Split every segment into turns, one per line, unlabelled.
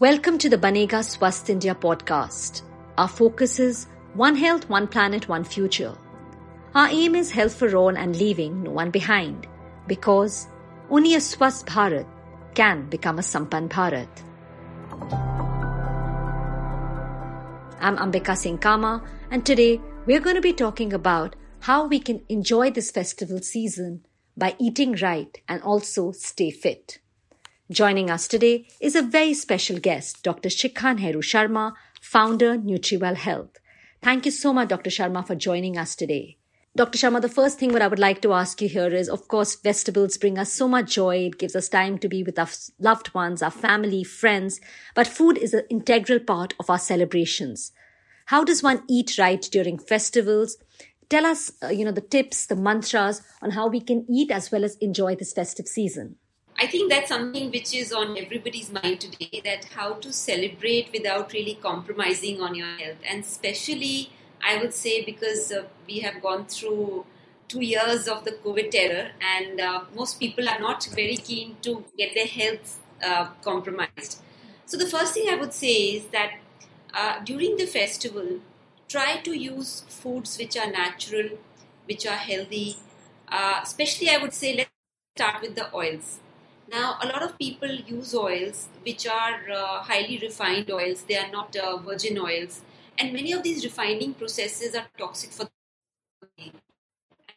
Welcome to the Banega Swasth India podcast. Our focus is One Health, One Planet, One Future. Our aim is health for all and leaving no one behind because only a Swasth Bharat can become a Sampann Bharat. I'm Ambika Singh Kama and today we're going to be talking about how we can enjoy this festival season by eating right and also stay fit. Joining us today is a very special guest, Dr. Shikha Nehru Sharma, founder, NutriWell Health. Thank you so much, Dr. Sharma, for joining us today. Dr. Sharma, the first thing what I would like to ask you here is, of course, festivals bring us so much joy. It gives us time to be with our loved ones, our family, friends. But food is an integral part of our celebrations. How does one eat right during festivals? Tell us, uh, you know, the tips, the mantras on how we can eat as well as enjoy this festive season.
I think that's something which is on everybody's mind today that how to celebrate without really compromising on your health. And especially, I would say, because uh, we have gone through two years of the COVID terror, and uh, most people are not very keen to get their health uh, compromised. So, the first thing I would say is that uh, during the festival, try to use foods which are natural, which are healthy. Uh, especially, I would say, let's start with the oils now, a lot of people use oils which are uh, highly refined oils, they are not uh, virgin oils, and many of these refining processes are toxic for the body.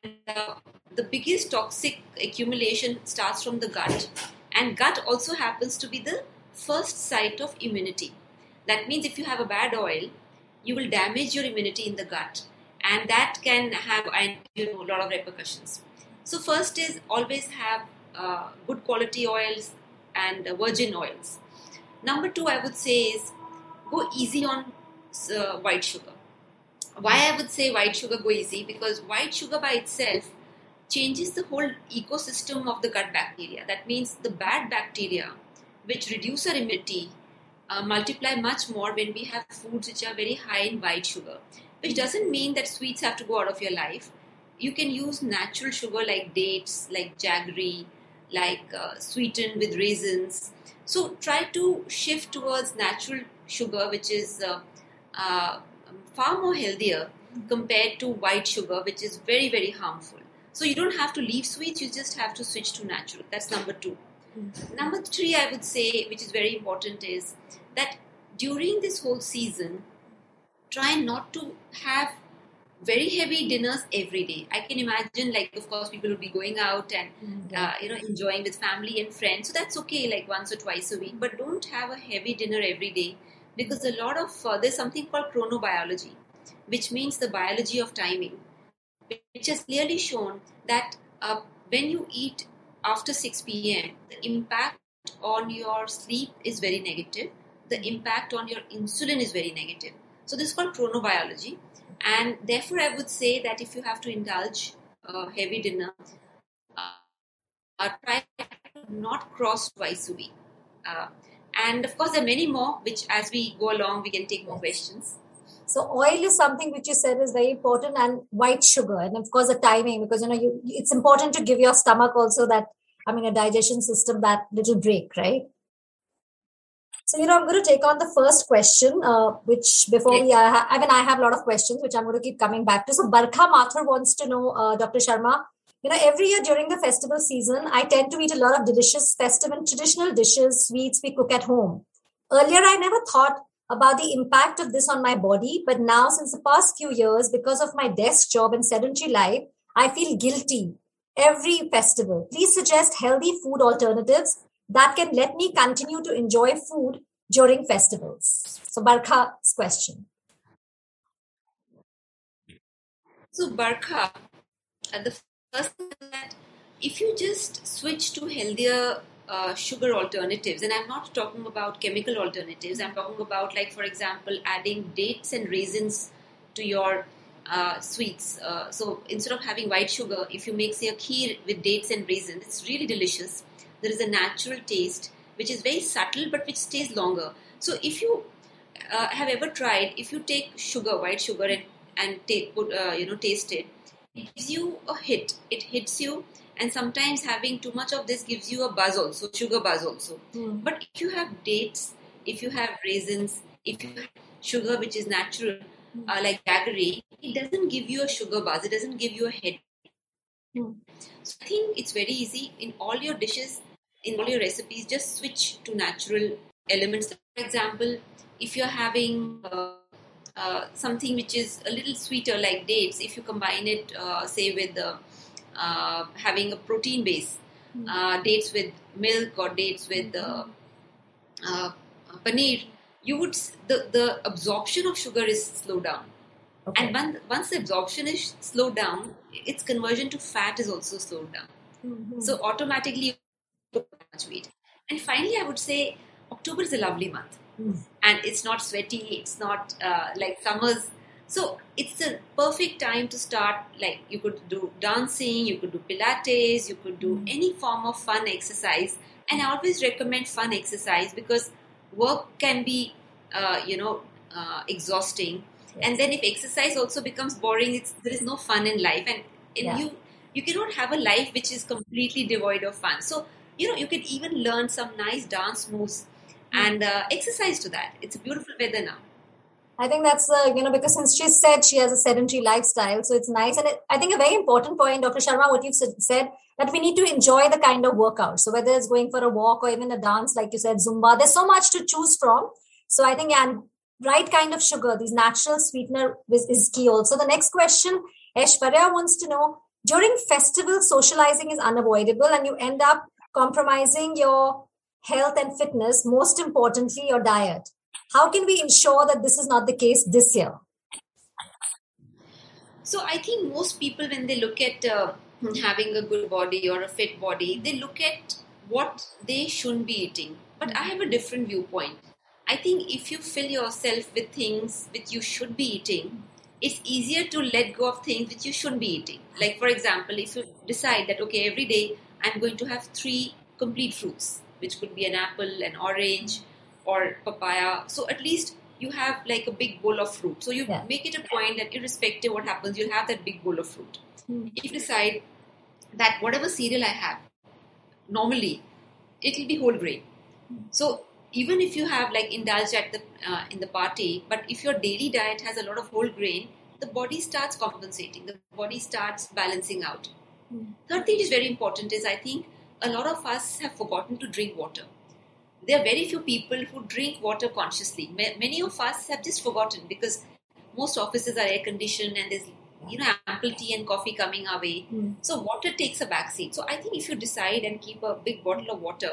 And uh, the biggest toxic accumulation starts from the gut, and gut also happens to be the first site of immunity. That means if you have a bad oil, you will damage your immunity in the gut, and that can have you know, a lot of repercussions. So, first is always have uh, good quality oils and uh, virgin oils. Number two, I would say is go easy on uh, white sugar. Why I would say white sugar go easy? Because white sugar by itself changes the whole ecosystem of the gut bacteria. That means the bad bacteria, which reduce our immunity, uh, multiply much more when we have foods which are very high in white sugar. Which doesn't mean that sweets have to go out of your life. You can use natural sugar like dates, like jaggery, like uh, sweetened with raisins. So try to shift towards natural sugar, which is uh, uh, far more healthier compared to white sugar, which is very, very harmful. So you don't have to leave sweets, you just have to switch to natural. That's number 2 mm-hmm. Number three, I would say, which is very important, is that during this whole season, try not to have very heavy dinners every day. I can imagine, like, of course, people would be going out and mm-hmm. uh, you know enjoying with family and friends. So that's okay, like once or twice a week. But don't have a heavy dinner every day because a lot of uh, there's something called chronobiology, which means the biology of timing, which has clearly shown that uh, when you eat after 6 p.m., the impact on your sleep is very negative. The impact on your insulin is very negative. So this is called chronobiology and therefore, I would say that if you have to indulge a heavy dinner, uh, try not cross twice a week. Uh, and of course, there are many more, which as we go along, we can take more questions.
So oil is something which you said is very important, and white sugar, and of course the timing, because you know you, it's important to give your stomach also that I mean a digestion system that little break, right? So, you know, I'm going to take on the first question, uh, which before we, uh, I mean, I have a lot of questions, which I'm going to keep coming back to. So, Barkha Mathur wants to know, uh, Dr. Sharma, you know, every year during the festival season, I tend to eat a lot of delicious festive and traditional dishes, sweets we cook at home. Earlier, I never thought about the impact of this on my body, but now, since the past few years, because of my desk job and sedentary life, I feel guilty every festival. Please suggest healthy food alternatives that can let me continue to enjoy food during festivals? So, Barkha's question.
So, Barkha, uh, the first thing that if you just switch to healthier uh, sugar alternatives, and I'm not talking about chemical alternatives, I'm talking about, like, for example, adding dates and raisins to your uh, sweets. Uh, so instead of having white sugar, if you make, say, a kheer with dates and raisins, it's really delicious there is a natural taste which is very subtle but which stays longer. So if you uh, have ever tried, if you take sugar, white sugar, and and take put uh, you know taste it, it gives you a hit. It hits you, and sometimes having too much of this gives you a buzz also, sugar buzz also. Mm. But if you have dates if you have raisins, if you have sugar which is natural, uh, like jaggery, it doesn't give you a sugar buzz. It doesn't give you a head.
Mm.
So I think it's very easy in all your dishes, in all your recipes. Just switch to natural elements. For example, if you're having uh, uh, something which is a little sweeter, like dates, if you combine it, uh, say with uh, having a protein base, mm. dates with milk or dates with uh, paneer, you would the, the absorption of sugar is slowed down. Okay. And when, once the absorption is slowed down, its conversion to fat is also slowed down. Mm-hmm. So automatically, much weight. And finally, I would say October is a lovely month, mm. and it's not sweaty. It's not uh, like summers. So it's a perfect time to start. Like you could do dancing, you could do Pilates, you could do mm. any form of fun exercise. And I always recommend fun exercise because work can be, uh, you know, uh, exhausting. Yes. And then if exercise also becomes boring, it's there is no fun in life, and, and yeah. you you cannot have a life which is completely devoid of fun. So you know you can even learn some nice dance moves and uh, exercise to that. It's a beautiful weather now.
I think that's uh, you know because since she said she has a sedentary lifestyle, so it's nice. And it, I think a very important point, Dr. Sharma, what you've said that we need to enjoy the kind of workout. So whether it's going for a walk or even a dance, like you said, Zumba, there's so much to choose from. So I think and right kind of sugar, these natural sweetener is, is key. Also, the next question, Aishwarya wants to know: during festival, socializing is unavoidable, and you end up compromising your health and fitness. Most importantly, your diet. How can we ensure that this is not the case this year?
So I think most people, when they look at uh, having a good body or a fit body, they look at what they shouldn't be eating. But I have a different viewpoint. I think if you fill yourself with things which you should be eating, it's easier to let go of things which you shouldn't be eating. Like, for example, if you decide that, okay, every day I'm going to have three complete fruits, which could be an apple, an orange, or papaya. So at least you have like a big bowl of fruit. So you yeah. make it a point that irrespective what happens, you'll have that big bowl of fruit. Mm. If you decide that whatever cereal I have, normally it will be whole grain. Mm. So even if you have like indulged at the uh, in the party, but if your daily diet has a lot of whole grain, the body starts compensating. The body starts balancing out. Mm. Third thing is very important is I think a lot of us have forgotten to drink water there are very few people who drink water consciously. Many of us have just forgotten because most offices are air conditioned and there's you know ample tea and coffee coming our way. Mm. So water takes a backseat. So I think if you decide and keep a big bottle of water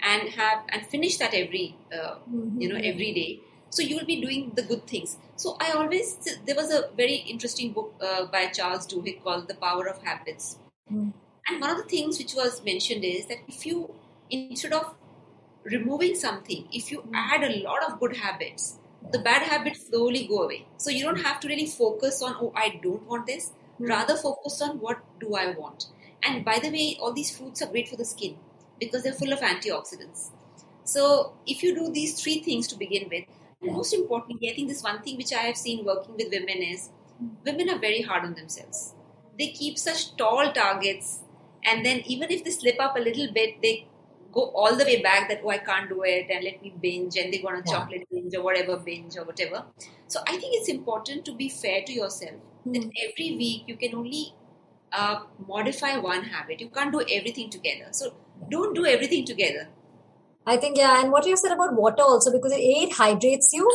and have and finish that every uh, mm-hmm. you know every day, so you will be doing the good things. So I always there was a very interesting book uh, by Charles Duhigg called The Power of Habits. Mm. And one of the things which was mentioned is that if you instead of removing something, if you hmm. add a lot of good habits, the bad habits slowly go away. So you don't have to really focus on, oh, I don't want this. Mm. Rather, focus on what do I want. And by the way, all these fruits are great for the skin because they're full of antioxidants. So if you do these three things to begin with, and most importantly, I think this one thing which I have seen working with women is hmm. women are very hard on themselves. They keep such tall targets, and then even if they slip up a little bit, they go all the way back that oh I can't do it and let me binge and they go on a yeah. chocolate binge or whatever binge or whatever. So I think it's important to be fair to yourself mm. that every week you can only uh, modify one habit. You can't do everything together. So don't do everything together.
I think yeah, and what you said about water also because it, it hydrates you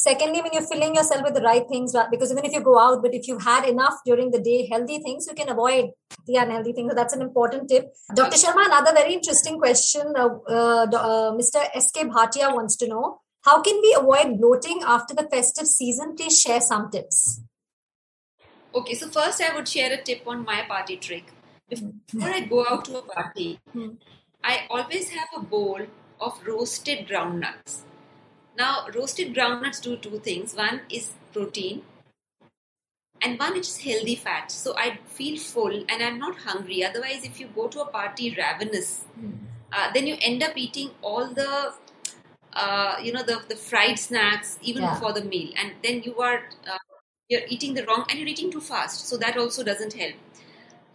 Secondly, when you're filling yourself with the right things, because even if you go out, but if you've had enough during the day, healthy things, you can avoid the unhealthy things. So that's an important tip. Dr. Sharma, another very interesting question. Uh, uh, uh, Mr. S.K. Bhatia wants to know how can we avoid bloating after the festive season? Please share some tips.
Okay, so first I would share a tip on my party trick. Before I go out to a party, hmm. I always have a bowl of roasted groundnuts now, roasted groundnuts do two things. One is protein, and one is healthy fat. So I feel full and I'm not hungry. Otherwise, if you go to a party ravenous, mm. uh, then you end up eating all the, uh, you know, the, the fried snacks even yeah. before the meal, and then you are uh, you're eating the wrong and you're eating too fast. So that also doesn't help.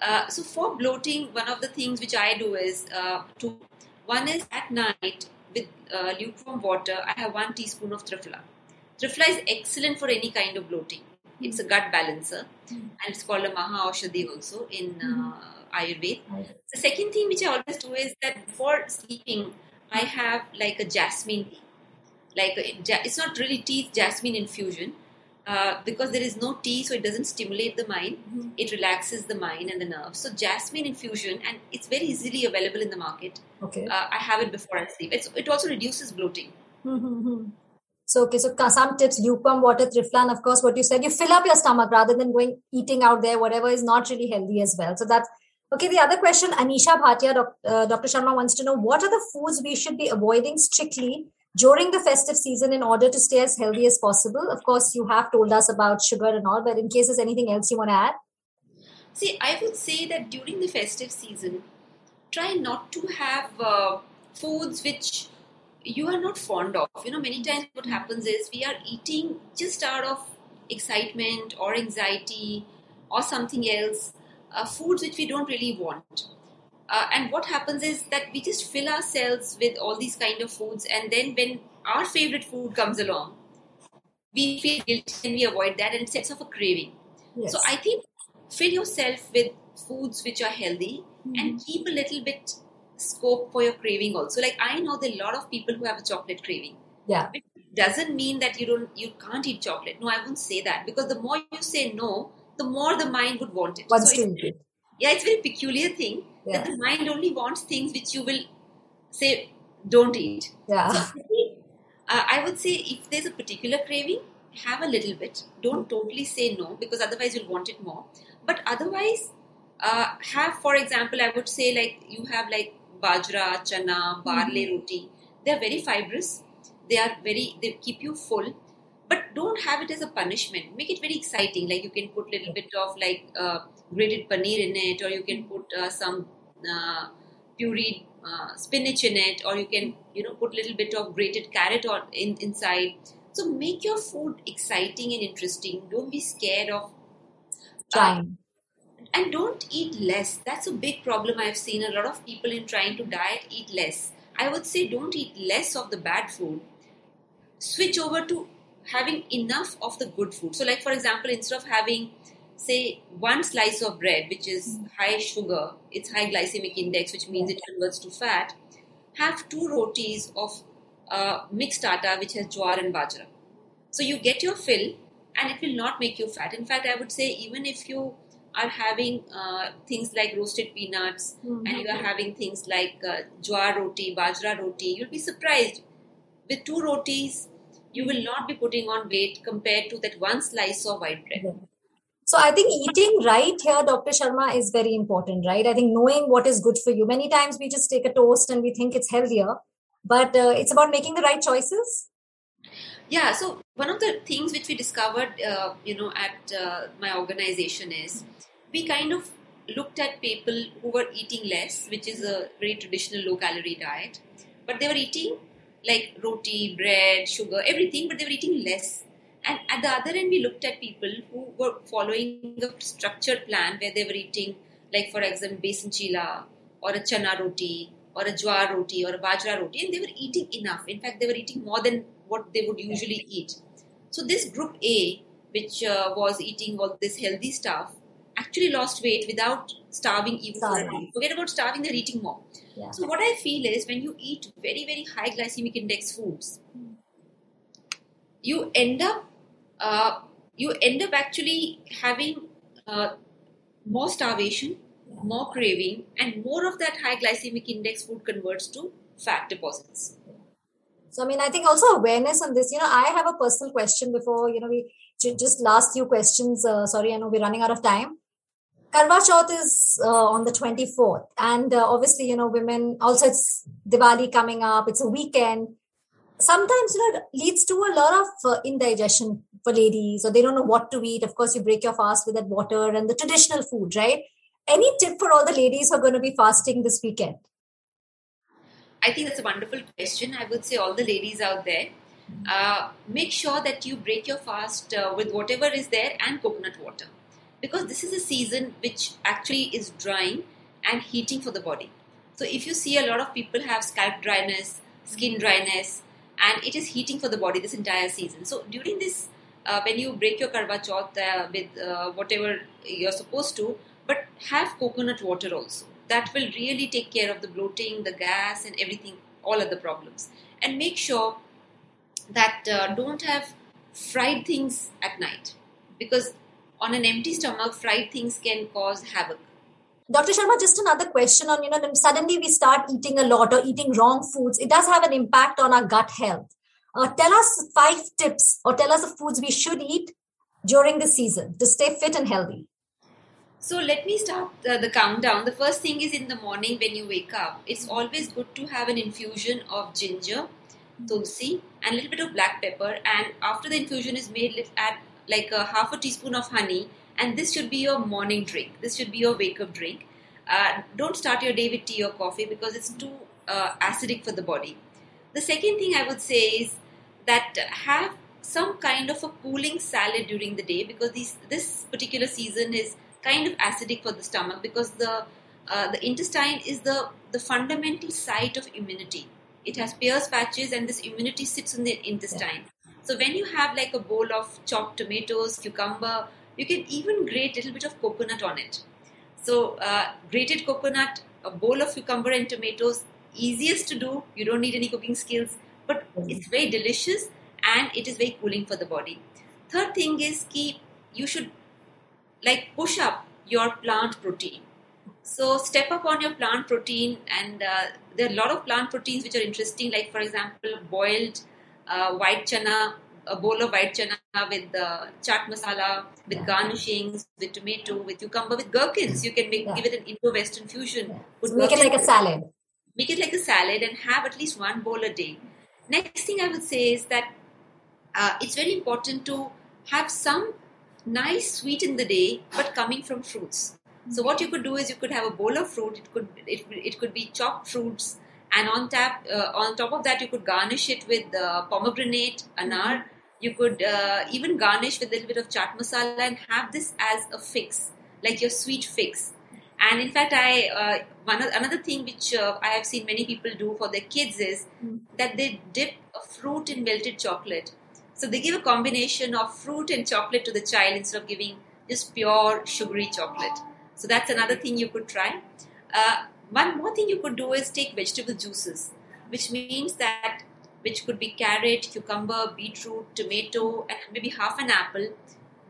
Uh, so for bloating, one of the things which I do is uh, to one is at night with uh, lukewarm water, I have one teaspoon of triphala. Triphala is excellent for any kind of bloating. It's a gut balancer, and it's called a Maha Aushadhi also in uh, Ayurveda. The second thing which I always do is that before sleeping, I have like a jasmine tea. Like a, it's not really tea, jasmine infusion. Uh, because there is no tea, so it doesn't stimulate the mind.
Mhm.
It relaxes the mind and the nerves. So jasmine infusion, and it's very easily available in the market.
Okay.
Uh, I have it before I sleep. It's, it also reduces bloating.
Mm-hmm. So okay, so some tips: lukewarm water, and of course, what you said, you fill up your stomach rather than going eating out there, whatever is not really healthy as well. So that's okay. The other question, Anisha Bhatia, doc, uh, Dr. Sharma wants to know what are the foods we should be avoiding strictly during the festive season in order to stay as healthy as possible. Of course, you have told us about sugar and all, but in case there's anything else you want to add,
See, I would say that during the festive season, try not to have uh, foods which you are not fond of. You know, many times what happens is we are eating just out of excitement or anxiety or something else, uh, foods which we don't really want. Uh, and what happens is that we just fill ourselves with all these kind of foods, and then when our favorite food comes along, we feel guilty and we avoid that, and it sets off a craving.
yes.
So I think fill yourself with foods which are healthy
Mm-hmm.
and keep a little bit scope for your craving also. Like I know there are a lot of people who have a chocolate craving.
yeah,
It doesn't mean that you don't you can't eat chocolate. No, I won't say that because the more you say no, the more the mind would want it.
wants
So
to eat it.
Yeah, it's a very peculiar thing
Yeah.
that the mind only wants things which you will say don't eat.
Yeah,
Uh, I would say if there's a particular craving, have a little bit. Don't totally say no because otherwise you'll want it more. But otherwise, uh, have, for example, I would say like you have like bajra, chana, barley roti. They are very fibrous. They are very, they keep you full. But don't have it as a punishment. Make it very exciting. Like you can put little bit of like uh, grated paneer in it, or you can put uh, some uh, pureed uh, spinach in it, or you can you know put little bit of grated carrot or in, inside. So make your food exciting and interesting. Don't be scared of
trying.
and don't eat less. That's a big problem I've seen. A lot of people in trying to diet eat less. I would say don't eat less of the bad food. Switch over to having enough of the good food. So, like for example, instead of having say one slice of bread, which is high sugar, it's high glycemic index, which means it converts to fat. Have two rotis of uh, mixed atta, which has jowar and bajra. So you get your fill, and it will not make you fat. In fact, I would say even if you are having uh, things like roasted peanuts
Mhm.
and you are having things like uh, jowar roti, bajra roti, you'll be surprised. With two rotis, you will not be putting on weight compared to that one slice of white bread.
So I think eating right here, Dr. Sharma, is very important, right? I think knowing what is good for you. Many times we just take a toast and we think it's healthier, but uh, it's about making the right choices.
Yeah, so one of the things which we discovered, uh, you know, at uh, my organization is we kind of looked at people who were eating less, which is a very traditional low calorie diet, but they were eating like roti, bread, sugar, everything, but they were eating less. And at the other end, we looked at people who were following a structured plan where they were eating, like for example, besan chila or a chana roti or a jowar roti or a bajra roti, and they were eating enough. In fact, they were eating more than what they would usually eat. So this group A, which uh, was eating all this healthy stuff, actually lost weight without starving even
Starving.
Forget about starving; they're eating more.
Yeah.
So what I feel is when you eat very very high glycemic index foods, you end up uh, you end up actually having uh, more starvation, more craving, and more of that high glycemic index food converts to fat deposits.
So I mean, I think also awareness on this. You know, I have a personal question before you know we ju- just last few questions. Uh, sorry, I know we're running out of time. Karwa Chauth is uh, on the 24th, and uh, obviously, you know, women also it's Diwali coming up. It's a weekend. Sometimes, you know, it leads to a lot of uh, indigestion for ladies, or they don't know what to eat. Of course, you break your fast with that water and the traditional food, right? Any tip for all the ladies who are going to be fasting this weekend?
I think that's a wonderful question. I would say all the ladies out there, uh, make sure that you break your fast uh, with whatever is there and coconut water, because this is a season which actually is drying and heating for the body. So if you see a lot of people have scalp dryness, skin dryness, and it is heating for the body this entire season. So during this, uh, when you break your karwa chauth uh, with uh, whatever you're supposed to, but have coconut water also. That will really take care of the bloating, the gas, and everything, all other problems. And make sure that uh, don't have fried things at night because on an empty stomach, fried things can cause havoc.
Dr. Sharma, just another question on, you know, suddenly we start eating a lot or eating wrong foods. It does have an impact on our gut health. Uh, tell us five tips or tell us the foods we should eat during the season to stay fit and healthy.
So let me start the, the countdown. The first thing is in the morning when you wake up, it's always good to have an infusion of ginger, tulsi, and a little bit of black pepper. And after the infusion is made, let's add like a half a teaspoon of honey and this should be your morning drink. This should be your wake up drink. Uh, don't start your day with tea or coffee because it's too uh, acidic for the body. The second thing i would say is that have some kind of a cooling salad during the day because these, this particular season is kind of acidic for the stomach because the uh, the intestine is the the fundamental site of immunity. It has Peyer's patches and this immunity sits in the intestine. So when you have like a bowl of chopped tomatoes, cucumber, you can even grate a little bit of coconut on it. So uh, grated coconut, a bowl of cucumber and tomatoes, easiest to do. You don't need any cooking skills, but it's very delicious and it is very cooling for the body. Third thing is key, you should like push up your plant protein. So step up on your plant protein, and uh, there are a lot of plant proteins which are interesting. Like for example, boiled uh, white chana, a bowl of white chana with the chaat masala, with yeah. garnishings, with tomato, with cucumber, with gherkins. You can make yeah. give it an Indo-Western fusion.
Yeah. make it like a salad.
Make it like a salad and have at least one bowl a day. Next thing I would say is that uh, it's very important to have some nice sweet in the day, but coming from fruits. So what you could do is you could have a bowl of fruit. It could it, it could be chopped fruits and on tap uh, on top of that you could garnish it with uh, pomegranate anar you could uh, even garnish with a little bit of chaat masala and have this as a fix like your sweet fix. And in fact i uh, one another thing which uh, i have seen many people do for their kids is mm. that they dip a fruit in melted chocolate. So they give a combination of fruit and chocolate to the child instead of giving just pure sugary chocolate. So that's another thing you could try. Uh, one more thing you could do is take vegetable juices, which means that which could be carrot, cucumber, beetroot, tomato, and maybe half an apple.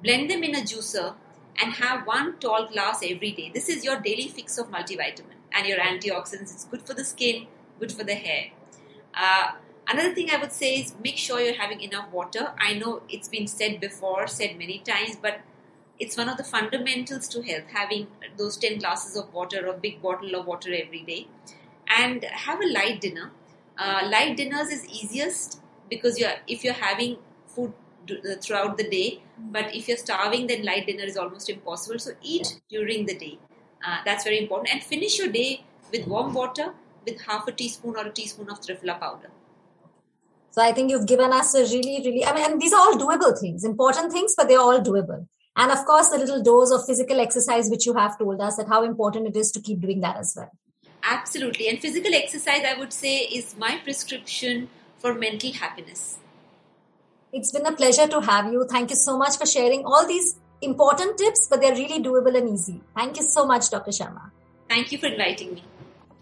Blend them in a juicer and have one tall glass every day. This is your daily fix of multivitamin and your antioxidants. It's good for the skin, good for the hair. Uh, another thing I would say is make sure you're having enough water. I know it's been said before, said many times, but it's one of the fundamentals to health having those 10 glasses of water or big bottle of water every day and have a light dinner uh, light dinners is easiest because you're if you're having food uh, throughout the day but if you're starving then light dinner is almost impossible. So eat during the day. Uh, that's very important. And finish your day with warm water with half a teaspoon or a teaspoon of triphala powder.
So I think you've given us a really, really, I mean, these are all doable things, important things, but they're all doable. And of course, the little dose of physical exercise, which you have told us that how important it is to keep doing that as well.
Absolutely. And physical exercise, I would say, is my prescription for mental happiness.
It's been a pleasure to have you. Thank you so much for sharing all these important tips, but they're really doable and easy. Thank you so much, Dr. Sharma.
Thank you for inviting me.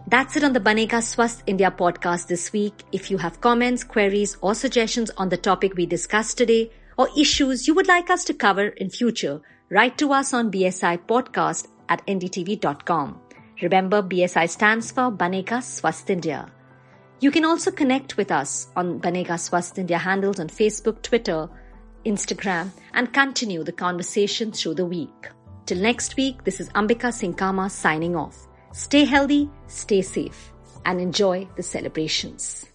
That's it on the Banega Swasth India podcast this week. If you have comments, queries, or suggestions on the topic we discussed today, or issues you would like us to cover in future, write to us on BSI podcast at ndtv.com. Remember, BSI stands for Banega Swasth India. You can also connect with us on Banega Swasth India handles on Facebook, Twitter, Instagram, and continue the conversation through the week. Till next week, this is Ambika Sinkama signing off. Stay healthy, stay safe, and enjoy the celebrations.